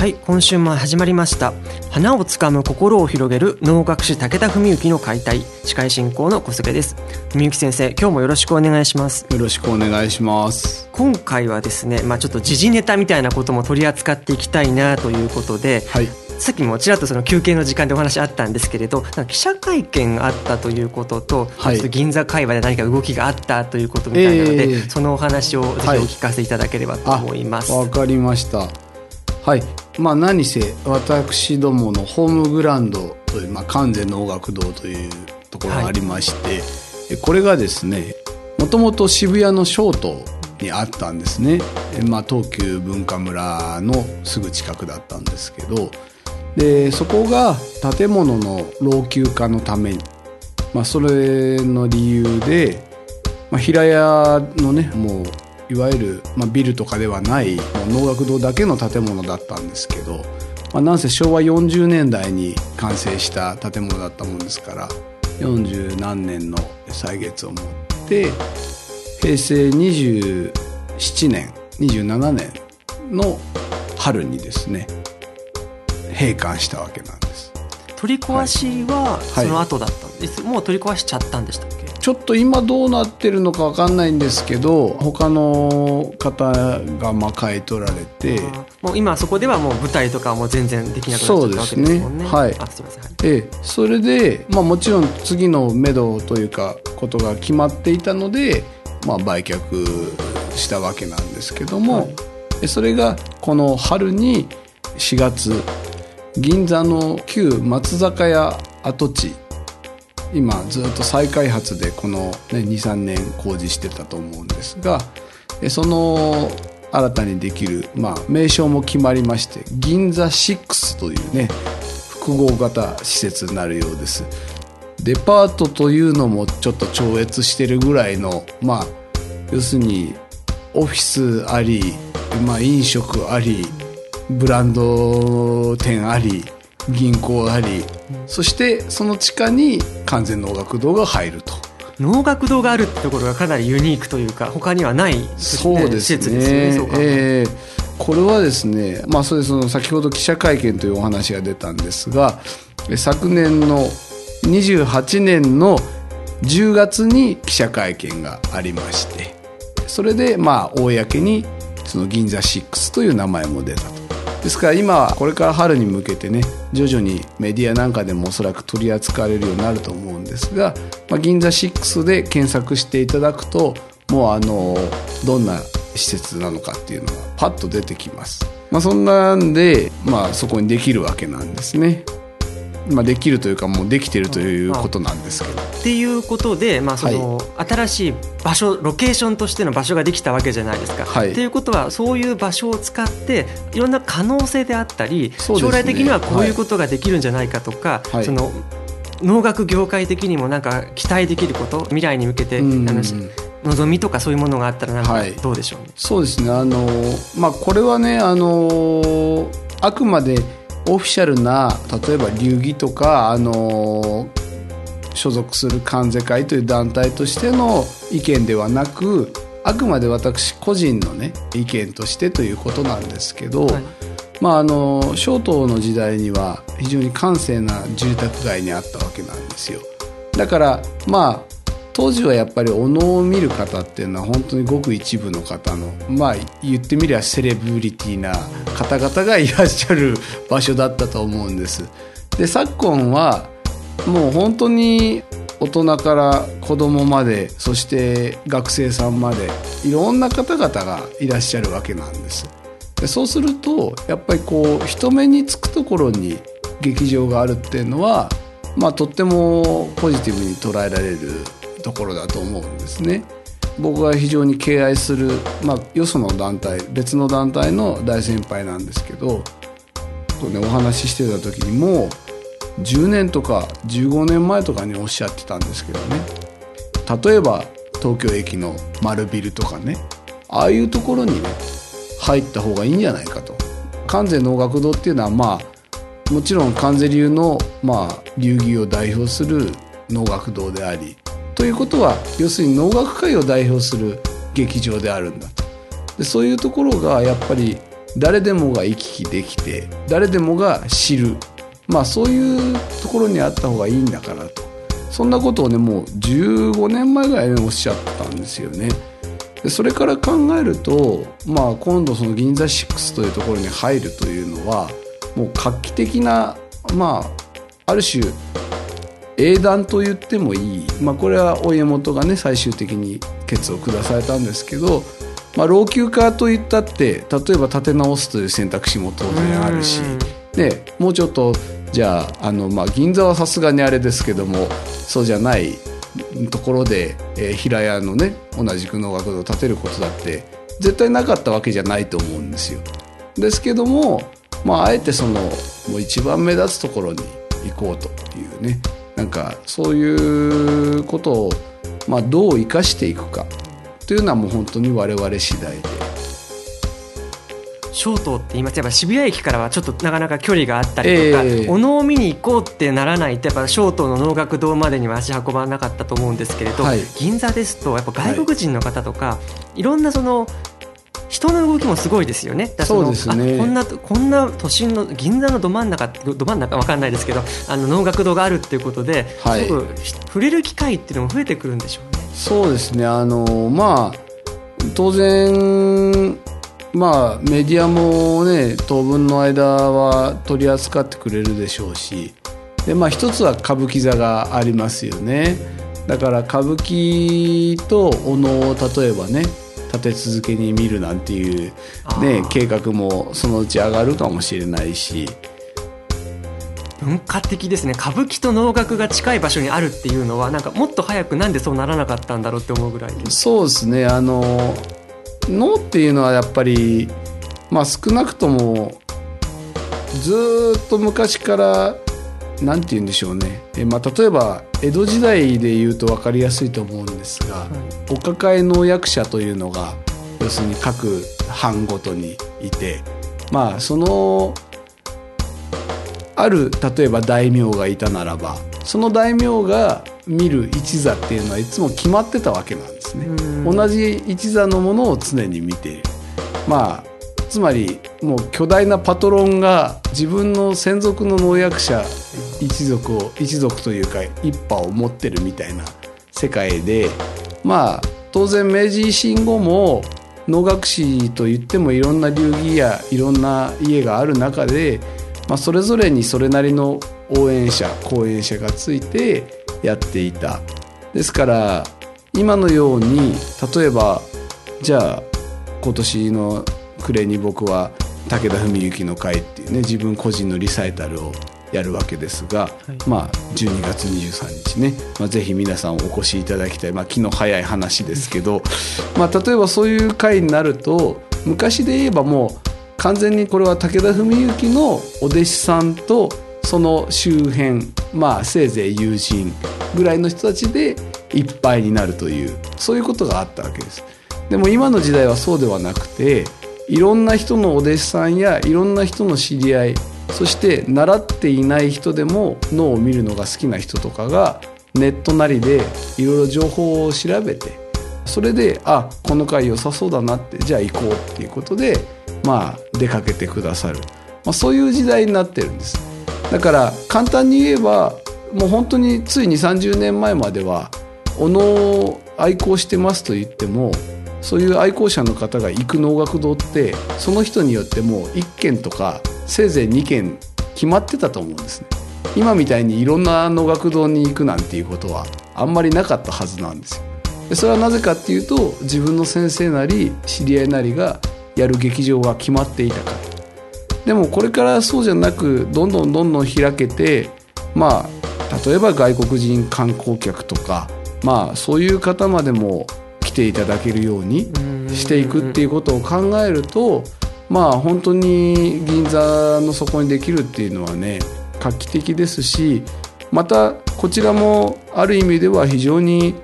はい今週も始まりました。花をつかむ心を広げる能楽師武田文幸の解体司会進行の小菅です。文幸先生今日もよろしくお願いします。よろしくお願いします。今回はですねまあちょっと時事ネタみたいなことも取り扱っていきたいなということで、はい。さっきもちらっとその休憩の時間でお話あったんですけれど記者会見があったということと、はい。ちょっと銀座会話で何か動きがあったということみたいなので、ええ。そのお話をぜひおはい聞かせいただければと思います。わかりましたはい。まあ何せ私どものホームグラウンドという、まあ、関西能楽堂というところがありまして、えこれがですねもともと渋谷の小東にあったんですね、えまあ、東急文化村のすぐ近くだったんですけどでそこが建物の老朽化のために、まあ、それの理由でまあ、平屋のねもういわゆる、まあ、ビルとかではない能楽堂だけの建物だったんですけど、まあ、なんせ昭和40年代に完成した建物だったもんですから40何年の歳月を持って平成27年27年の春にですね閉館したわけなんです。取り壊しははい。その後だったんです、もう取り壊しちゃったんでしたっけ？ちょっと今どうなってるのかわかんないんですけど他の方がまあ買い取られて、もう今そこではもう舞台とかはもう全然できなくなっちゃったわけですもんね。そうですね。はい。あすいません、はい。ええ、それで、まあ、もちろん次の目処というかことが決まっていたので、まあ、売却したわけなんですけども、はい。えそれがこの春に4月銀座の旧松坂屋跡地今ずっと再開発でこの、ね、23年工事してたと思うんですがその新たにできる、まあ、名称も決まりまして銀座6というね複合型施設になるようです。デパートというのもちょっと超越してるぐらいのまあ要するにオフィスあり、まあ、飲食ありブランド店あり銀行ありそしてその地下に完全能楽堂が入ると。能楽堂があるってところがかなりユニークというか他にはない、そうです施設ですね。えるええ。これはですね、まあ、それその先ほど記者会見というお話が出たんですがえ昨年の28年の10月に記者会見がありましてそれでまあ公にその銀座6という名前も出たと。ですから今これから春に向けてね徐々にメディアなんかでもおそらく取り扱われるようになると思うんですが、まあ、銀座6で検索していただくともうあのどんな施設なのかっていうのがパッと出てきます、まあ、そんなんで、まあ、そこにできるわけなんですね、まあ、できるというかもうできてるということなんですけど。っていうことで、まあその新しい場所ロケーションとしての場所ができたわけじゃないですか。はい。っていうことはそういう場所を使っていろんな可能性であったり、ね。将来的にはこういうことができるんじゃないかとか、はい。その農学業界的にもなんか期待できること未来に向けて望みとかそういうものがあったらなんかはい。どうでしょう？ね。そうですね。あのまあこれはねあのあくまでオフィシャルな例えば流儀とかあの所属する関税会という団体としての意見ではなくあくまで私個人のね意見としてということなんですけど、はい。まああの小東の時代には非常に閑静な住宅街にあったわけなんですよ。だからまあ当時はやっぱりお能を見る方っていうのは本当にごく一部の方のまあ言ってみりゃセレブリティな方々がいらっしゃる場所だったと思うんです。で昨今はもう本当に大人から子供までそして学生さんまでいろんな方々がいらっしゃるわけなんです。でそうするとやっぱりこう人目につくところに劇場があるっていうのは、まあ、とってもポジティブに捉えられるところだと思うんですね。僕が非常に敬愛する、まあ、よその団体別の団体の大先輩なんですけどと、ね、お話ししてた時にもう10年とか15年前とかにおっしゃってたんですけどね例えば東京駅の丸ビルとかねああいうところにね入った方がいいんじゃないかと。関西能楽堂っていうのはまあもちろん関西流のまあ流儀を代表する能楽堂でありということは要するに能楽界を代表する劇場であるんだと。でそういうところがやっぱり誰でもが行き来できて誰でもが知る。まあそういうところにあった方がいいんだからと。そんなことをねもう15年前ぐらいにおっしゃったんですよね。でそれから考えると、まあ、今度その銀座6というところに入るというのはもう画期的な、まあ、ある種英断と言ってもいい、まあ、これはお家元がね最終的に決を下されたんですけど、まあ、老朽化といったって例えば建て直すという選択肢も当然あるし、でもうちょっとじゃああの、まあ、銀座はさすがにあれですけどもそうじゃないところで、えー、平屋のね同じく能楽堂を建てることだって絶対なかったわけじゃないと思うんですよ。ですけども、まあ、あえてそのもう一番目立つところに行こうというねなんかそういうことを、まあ、どう生かしていくかというのはもう本当に我々次第で。小東って言いますやっぱ渋谷駅からはちょっとなかなか距離があったりとか、えー、お能を見に行こうってならないとやっぱ小東の能楽堂までには足運ばなかったと思うんですけれど、はい、銀座ですとやっぱ外国人の方とか、はい、いろんなその人の動きもすごいですよね。そうですね。こんなこんな都心の銀座のど真ん中ど真ん中わかんないですけど、あの能楽堂があるっていうことで、はい、すごく触れる機会っていうのも増えてくるんでしょうね。そうですね。あのまあ当然まあメディアもね当分の間は取り扱ってくれるでしょうしでまあ一つは歌舞伎座がありますよねだから歌舞伎とお能を例えばね立て続けに見るなんていう、ね、計画もそのうち上がるかもしれないし。文化的ですね。歌舞伎と能楽が近い場所にあるっていうのはなんかもっと早くなんでそうならなかったんだろうって思うぐらい。そうですね。あの脳っていうのはやっぱり、まあ、少なくともずっと昔から何て言うんでしょうねえ、まあ、例えば江戸時代で言うと分かりやすいと思うんですが、はい、お抱え能役者というのが要するに各藩ごとにいてまあそのある例えば大名がいたならばその大名が見る一座っていうのはいつも決まってたわけなんですね。同じ一座のものを常に見ている。まあつまりもう巨大なパトロンが自分の専属の農薬者一族を一族というか一派を持ってるみたいな世界でまあ当然明治維新後も能楽師といってもいろんな流儀やいろんな家がある中で、まあ、それぞれにそれなりの応援者講演者がついてやっていた。ですから今のように例えばじゃあ今年の暮れに僕は武田文幸の会っていうね自分個人のリサイタルをやるわけですが、はい、まあ12月23日ね、まあ、ぜひ皆さんお越しいただきたい、まあ、気の早い話ですけど、まあ、例えばそういう会になると昔で言えばもう完全にこれは武田文幸のお弟子さんとその周辺まあせいぜい友人ぐらいの人たちでいっぱいになるというそういうことがあったわけです。でも今の時代はそうではなくていろんな人のお弟子さんやいろんな人の知り合いそして習っていない人でも脳を見るのが好きな人とかがネットなりでいろいろ情報を調べてそれであこの回良さそうだなってじゃあ行こうっていうことでまあ出かけてくださる、まあ、そういう時代になってるんです。だから簡単に言えばもう本当についに30年前まではお能を愛好してますと言ってもそういう愛好者の方が行く能楽堂ってその人によってもう1軒とかせいぜい2軒決まってたと思うんですね。今みたいにいろんな能楽堂に行くなんていうことはあんまりなかったはずなんですよ。それはなぜかっていうと自分の先生なり知り合いなりがやる劇場が決まっていたからでもこれからそうじゃなくどんどんどんどん開けてまあ例えば外国人観光客とかまあそういう方までも来ていただけるようにしていくっていうことを考えるとまあ本当に銀座の底にできるっていうのはね画期的ですしまたこちらもある意味では非常に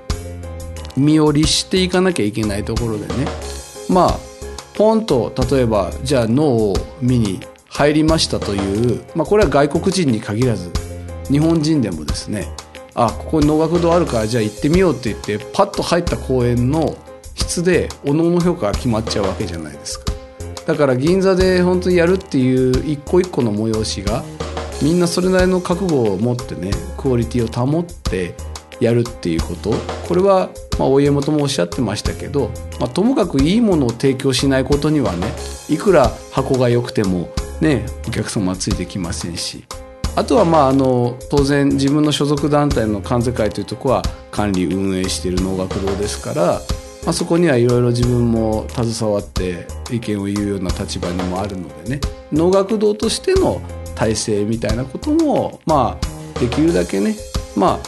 身を律していかなきゃいけないところでね。まあポンと例えばじゃあ脳を見に入りましたという、まあ、これは外国人に限らず日本人でもですねあここに能楽堂あるからじゃあ行ってみようって言ってパッと入った公園の質でおのの評価が決まっちゃうわけじゃないですか。だから銀座で本当にやるっていう一個一個の催しがみんなそれなりの覚悟を持ってねクオリティを保ってやるっていうこと。これは、まあ、お家元もおっしゃってましたけど、まあ、ともかくいいものを提供しないことにはねいくら箱が良くてもねお客様はついてきませんし。あとはまああの当然自分の所属団体の関西会というとこは管理運営している能楽堂ですから、まあ、そこにはいろいろ自分も携わって意見を言うような立場にもあるのでね能楽堂としての体制みたいなこともまあできるだけねまあ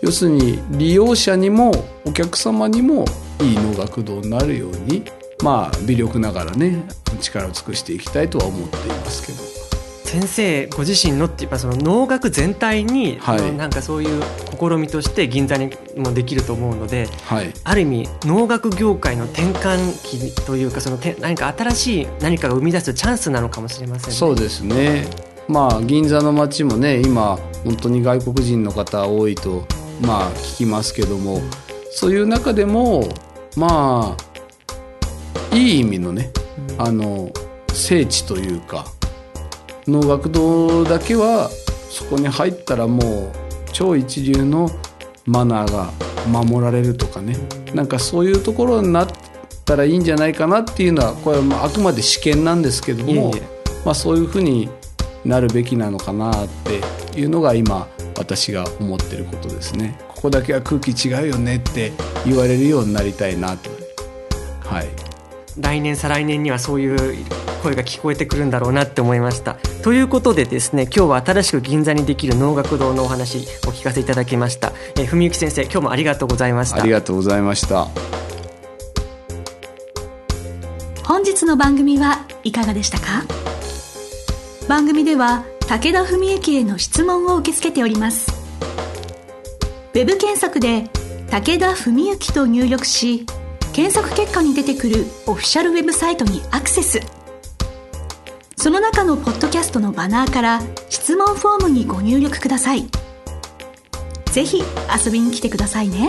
要するに利用者にもお客様にもいい能楽堂になるようにまあ微力ながらね力を尽くしていきたいとは思っていますけど。先生ご自身のってやっぱその能楽全体に、はい、なんかそういう試みとして銀座にもできると思うので、はい、ある意味能楽業界の転換期というかその何か新しい何かが生み出すチャンスなのかもしれませんね。そうですね。まあ銀座の街もね今本当に外国人の方多いとまあ聞きますけども。そういう中でもまあいい意味のねあの聖地というか能楽堂だけはそこに入ったらもう超一流のマナーが守られるとかね。なんかそういうところになったらいいんじゃないかなっていうのはこれはあくまで試験なんですけどもまあ、そういうふうになるべきなのかなっていうのが今私が思ってることですね。ここだけは空気違うよねって言われるようになりたいなと。はい。来年再来年にはそういう声が聞こえてくるんだろうなって思いました。ということでですね今日は新しく銀座にできる能楽堂のお話お聞かせいただきました。え文幸先生今日もありがとうございました。ありがとうございました。本日の番組はいかがでしたか？番組では武田文幸への質問を受け付けております。ウェブ検索で「武田文幸」と入力し検索結果に出てくるオフィシャルウェブサイトにアクセスその中のポッドキャストのバナーから質問フォームにご入力くださいぜひ遊びに来てくださいね。